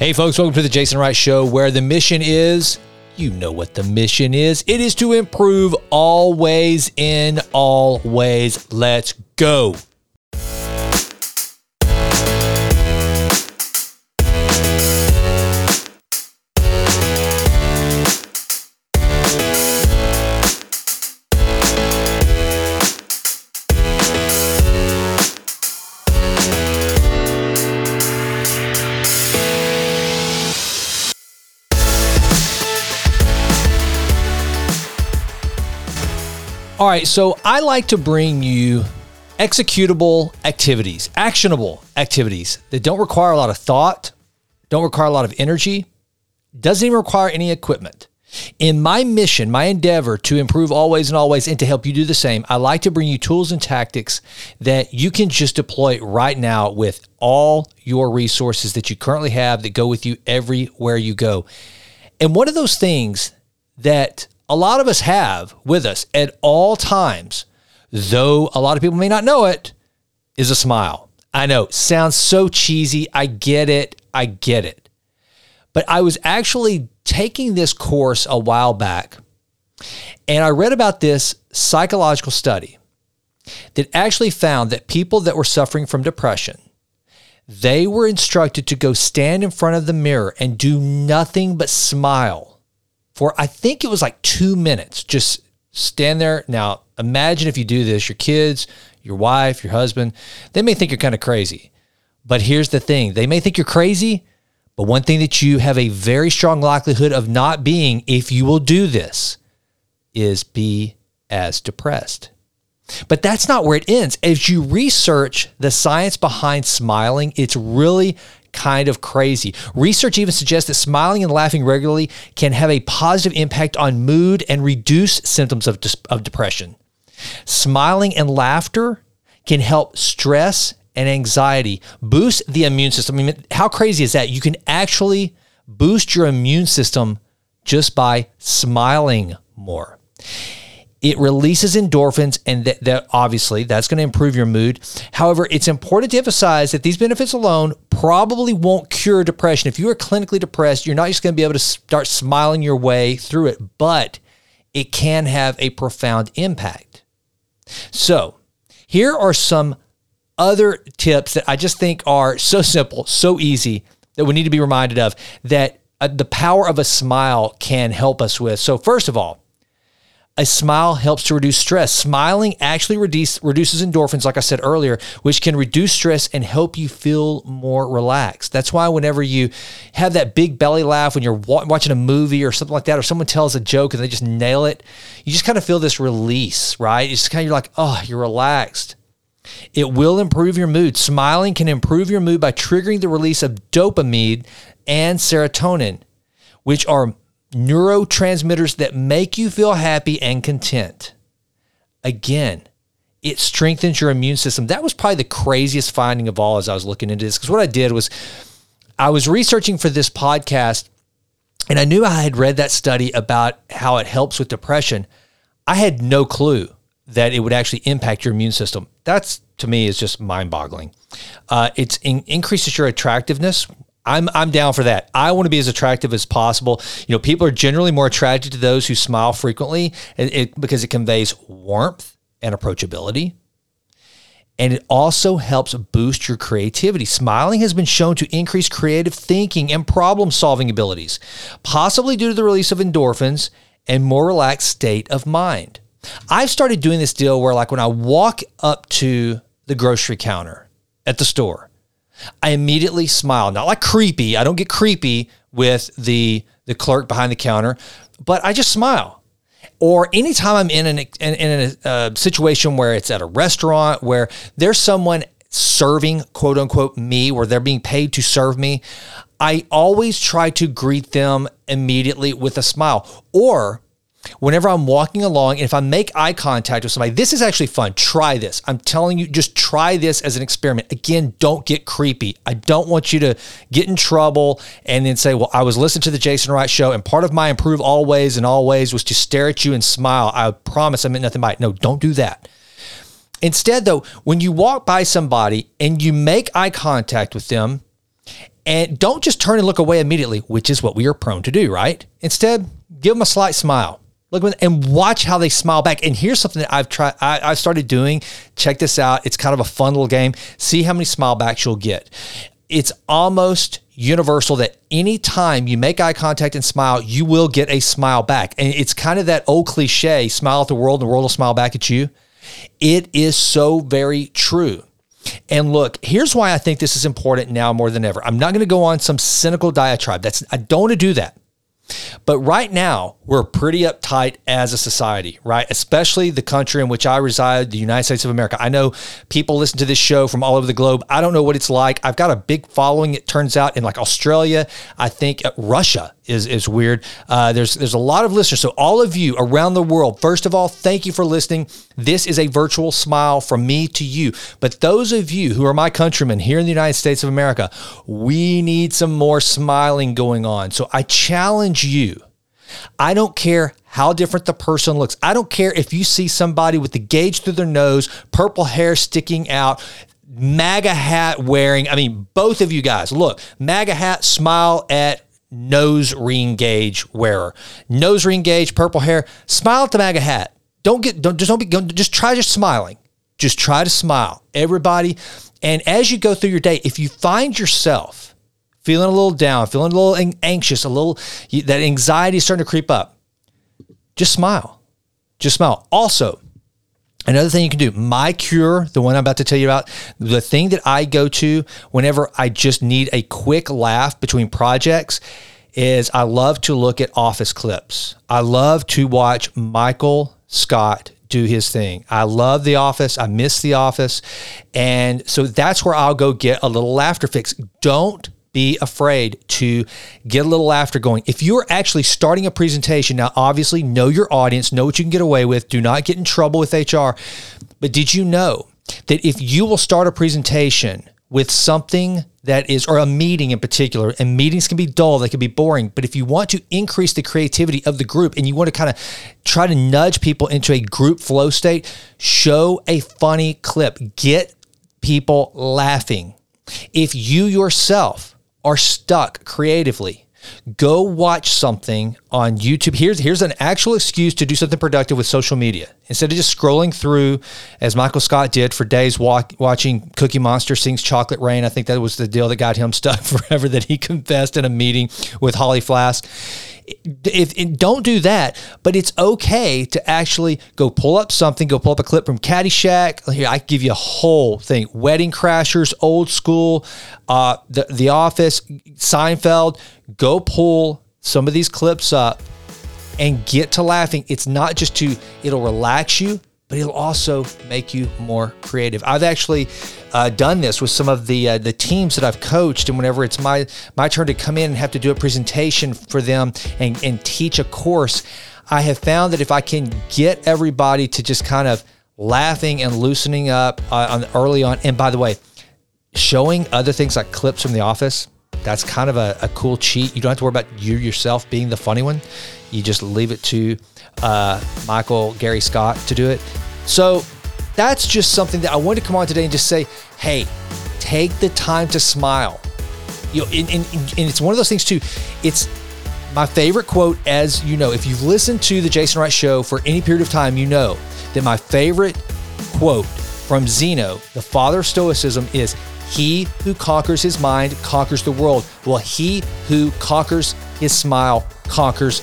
Hey, folks, welcome to the Jason Wright Show, where the mission is you know what the mission is. It is to improve always in all ways. Let's go. Right, so I like to bring you executable activities, actionable activities that don't require a lot of thought, don't require a lot of energy, doesn't even require any equipment. In my mission, my endeavor to improve always and always and to help you do the same, I like to bring you tools and tactics that you can just deploy right now with all your resources that you currently have that go with you everywhere you go. And one of those things that a lot of us have with us at all times, though a lot of people may not know it, is a smile. I know, sounds so cheesy. I get it. I get it. But I was actually taking this course a while back, and I read about this psychological study that actually found that people that were suffering from depression, they were instructed to go stand in front of the mirror and do nothing but smile for I think it was like two minutes. Just stand there. Now, imagine if you do this, your kids, your wife, your husband, they may think you're kind of crazy. But here's the thing they may think you're crazy, but one thing that you have a very strong likelihood of not being, if you will do this, is be as depressed. But that's not where it ends. As you research the science behind smiling, it's really kind of crazy. Research even suggests that smiling and laughing regularly can have a positive impact on mood and reduce symptoms of, of depression. Smiling and laughter can help stress and anxiety boost the immune system. I mean, how crazy is that? You can actually boost your immune system just by smiling more it releases endorphins and that, that obviously that's going to improve your mood. However it's important to emphasize that these benefits alone probably won't cure depression. If you are clinically depressed you're not just going to be able to start smiling your way through it but it can have a profound impact. So here are some other tips that i just think are so simple so easy that we need to be reminded of that uh, the power of a smile can help us with. So first of all a smile helps to reduce stress. Smiling actually reduce, reduces endorphins, like I said earlier, which can reduce stress and help you feel more relaxed. That's why whenever you have that big belly laugh when you're wa- watching a movie or something like that, or someone tells a joke and they just nail it, you just kind of feel this release, right? It's kind of you're like, oh, you're relaxed. It will improve your mood. Smiling can improve your mood by triggering the release of dopamine and serotonin, which are neurotransmitters that make you feel happy and content. Again, it strengthens your immune system. That was probably the craziest finding of all as I was looking into this. Because what I did was I was researching for this podcast and I knew I had read that study about how it helps with depression. I had no clue that it would actually impact your immune system. That's to me is just mind boggling. Uh, it in, increases your attractiveness, I'm I'm down for that. I want to be as attractive as possible. You know, people are generally more attracted to those who smile frequently, it, because it conveys warmth and approachability. And it also helps boost your creativity. Smiling has been shown to increase creative thinking and problem solving abilities, possibly due to the release of endorphins and more relaxed state of mind. I've started doing this deal where, like, when I walk up to the grocery counter at the store, I immediately smile. Not like creepy. I don't get creepy with the the clerk behind the counter, but I just smile. Or anytime I'm in an in, in a uh, situation where it's at a restaurant where there's someone serving quote unquote me, where they're being paid to serve me, I always try to greet them immediately with a smile. Or whenever I'm walking along, and if I make eye contact with somebody, this is actually fun. Try this. I'm telling you, just try this as an experiment. Again, don't get creepy. I don't want you to get in trouble and then say, well, I was listening to the Jason Wright show, and part of my improve always and always was to stare at you and smile. I promise I meant nothing by it. No, don't do that. Instead, though, when you walk by somebody and you make eye contact with them, And don't just turn and look away immediately, which is what we are prone to do, right? Instead, give them a slight smile. Look and watch how they smile back. And here's something that I've tried, I, I started doing. Check this out. It's kind of a fun little game. See how many smile backs you'll get. It's almost universal that anytime you make eye contact and smile, you will get a smile back. And it's kind of that old cliche smile at the world and the world will smile back at you. It is so very true. And look, here's why I think this is important now more than ever. I'm not going to go on some cynical diatribe. That's I don't want to do that. But right now, we're pretty uptight as a society, right? Especially the country in which I reside, the United States of America. I know people listen to this show from all over the globe. I don't know what it's like. I've got a big following, it turns out, in like Australia. I think uh, Russia is, is weird. Uh, there's, there's a lot of listeners. So, all of you around the world, first of all, thank you for listening. This is a virtual smile from me to you. But those of you who are my countrymen here in the United States of America, we need some more smiling going on. So, I challenge you I don't care how different the person looks. I don't care if you see somebody with the gauge through their nose, purple hair sticking out, MAGA hat wearing. I mean, both of you guys, look, MAGA hat, smile at nose ring gauge wearer. Nose ring gauge, purple hair, smile at the MAGA hat. Don't get, don't, just don't be, just try just smiling. Just try to smile. Everybody. And as you go through your day, if you find yourself, feeling a little down, feeling a little anxious, a little, that anxiety is starting to creep up, just smile. Just smile. Also, Another thing you can do, my cure, the one I'm about to tell you about, the thing that I go to whenever I just need a quick laugh between projects is I love to look at office clips. I love to watch Michael Scott do his thing. I love The Office. I miss The Office. And so that's where I'll go get a little laughter fix. Don't be afraid to get a little laughter going. If you're actually starting a presentation, now obviously know your audience, know what you can get away with, do not get in trouble with HR. But did you know that if you will start a presentation with something that is, or a meeting in particular, and meetings can be dull, they can be boring. But if you want to increase the creativity of the group and you want to kind of try to nudge people into a group flow state, show a funny clip, get people laughing. If you yourself are stuck creatively, go watch something on YouTube. Here's here's an actual excuse to do something productive with social media. Instead of just scrolling through, as Michael Scott did for days, walk, watching Cookie Monster sings "Chocolate Rain." I think that was the deal that got him stuck forever. That he confessed in a meeting with Holly Flax if, if, don't do that, but it's okay to actually go pull up something, go pull up a clip from Caddyshack. Here, I give you a whole thing: Wedding Crashers, Old School, uh, the The Office, Seinfeld. Go pull some of these clips up and get to laughing. It's not just to it'll relax you, but it'll also make you more creative. I've actually uh, done this with some of the uh, the teams that I've coached, and whenever it's my my turn to come in and have to do a presentation for them and and teach a course, I have found that if I can get everybody to just kind of laughing and loosening up uh, on early on, and by the way, showing other things like clips from The Office. That's kind of a, a cool cheat. You don't have to worry about you yourself being the funny one. You just leave it to uh, Michael Gary Scott to do it. So that's just something that I wanted to come on today and just say, hey, take the time to smile. You know, and, and, and it's one of those things too. It's my favorite quote, as you know, if you've listened to the Jason Wright show for any period of time, you know that my favorite quote from Zeno, the father of Stoicism, is He who conquers his mind conquers the world. Well, he who conquers his smile conquers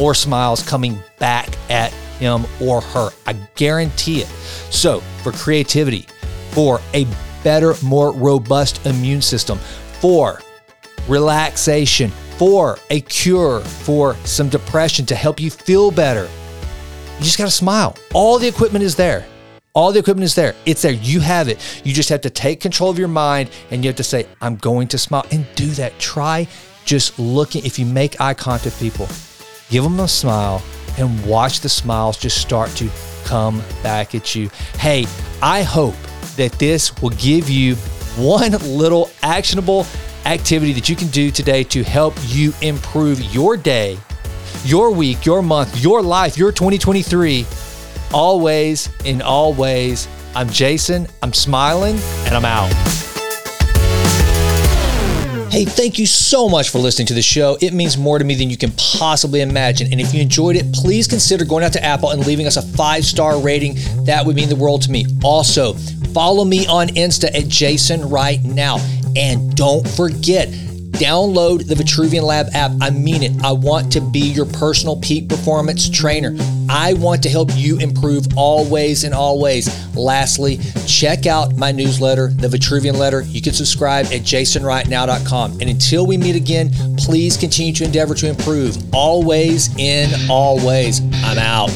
more smiles coming back at him or her. I guarantee it. So, for creativity, for a better, more robust immune system, for relaxation, for a cure for some depression to help you feel better, you just got to smile. All the equipment is there. All the equipment is there. It's there. You have it. You just have to take control of your mind and you have to say, I'm going to smile and do that. Try just looking. If you make eye contact with people, give them a smile and watch the smiles just start to come back at you. Hey, I hope that this will give you one little actionable activity that you can do today to help you improve your day, your week, your month, your life, your 2023. Always, in all ways, I'm Jason, I'm smiling, and I'm out. Hey, thank you so much for listening to the show. It means more to me than you can possibly imagine. And if you enjoyed it, please consider going out to Apple and leaving us a five star rating. That would mean the world to me. Also, follow me on Insta at Jason Right Now. And don't forget, Download the Vitruvian Lab app. I mean it. I want to be your personal peak performance trainer. I want to help you improve always and always. Lastly, check out my newsletter, the Vitruvian Letter. You can subscribe at jasonrightnow.com. And until we meet again, please continue to endeavor to improve always in all ways. I'm out.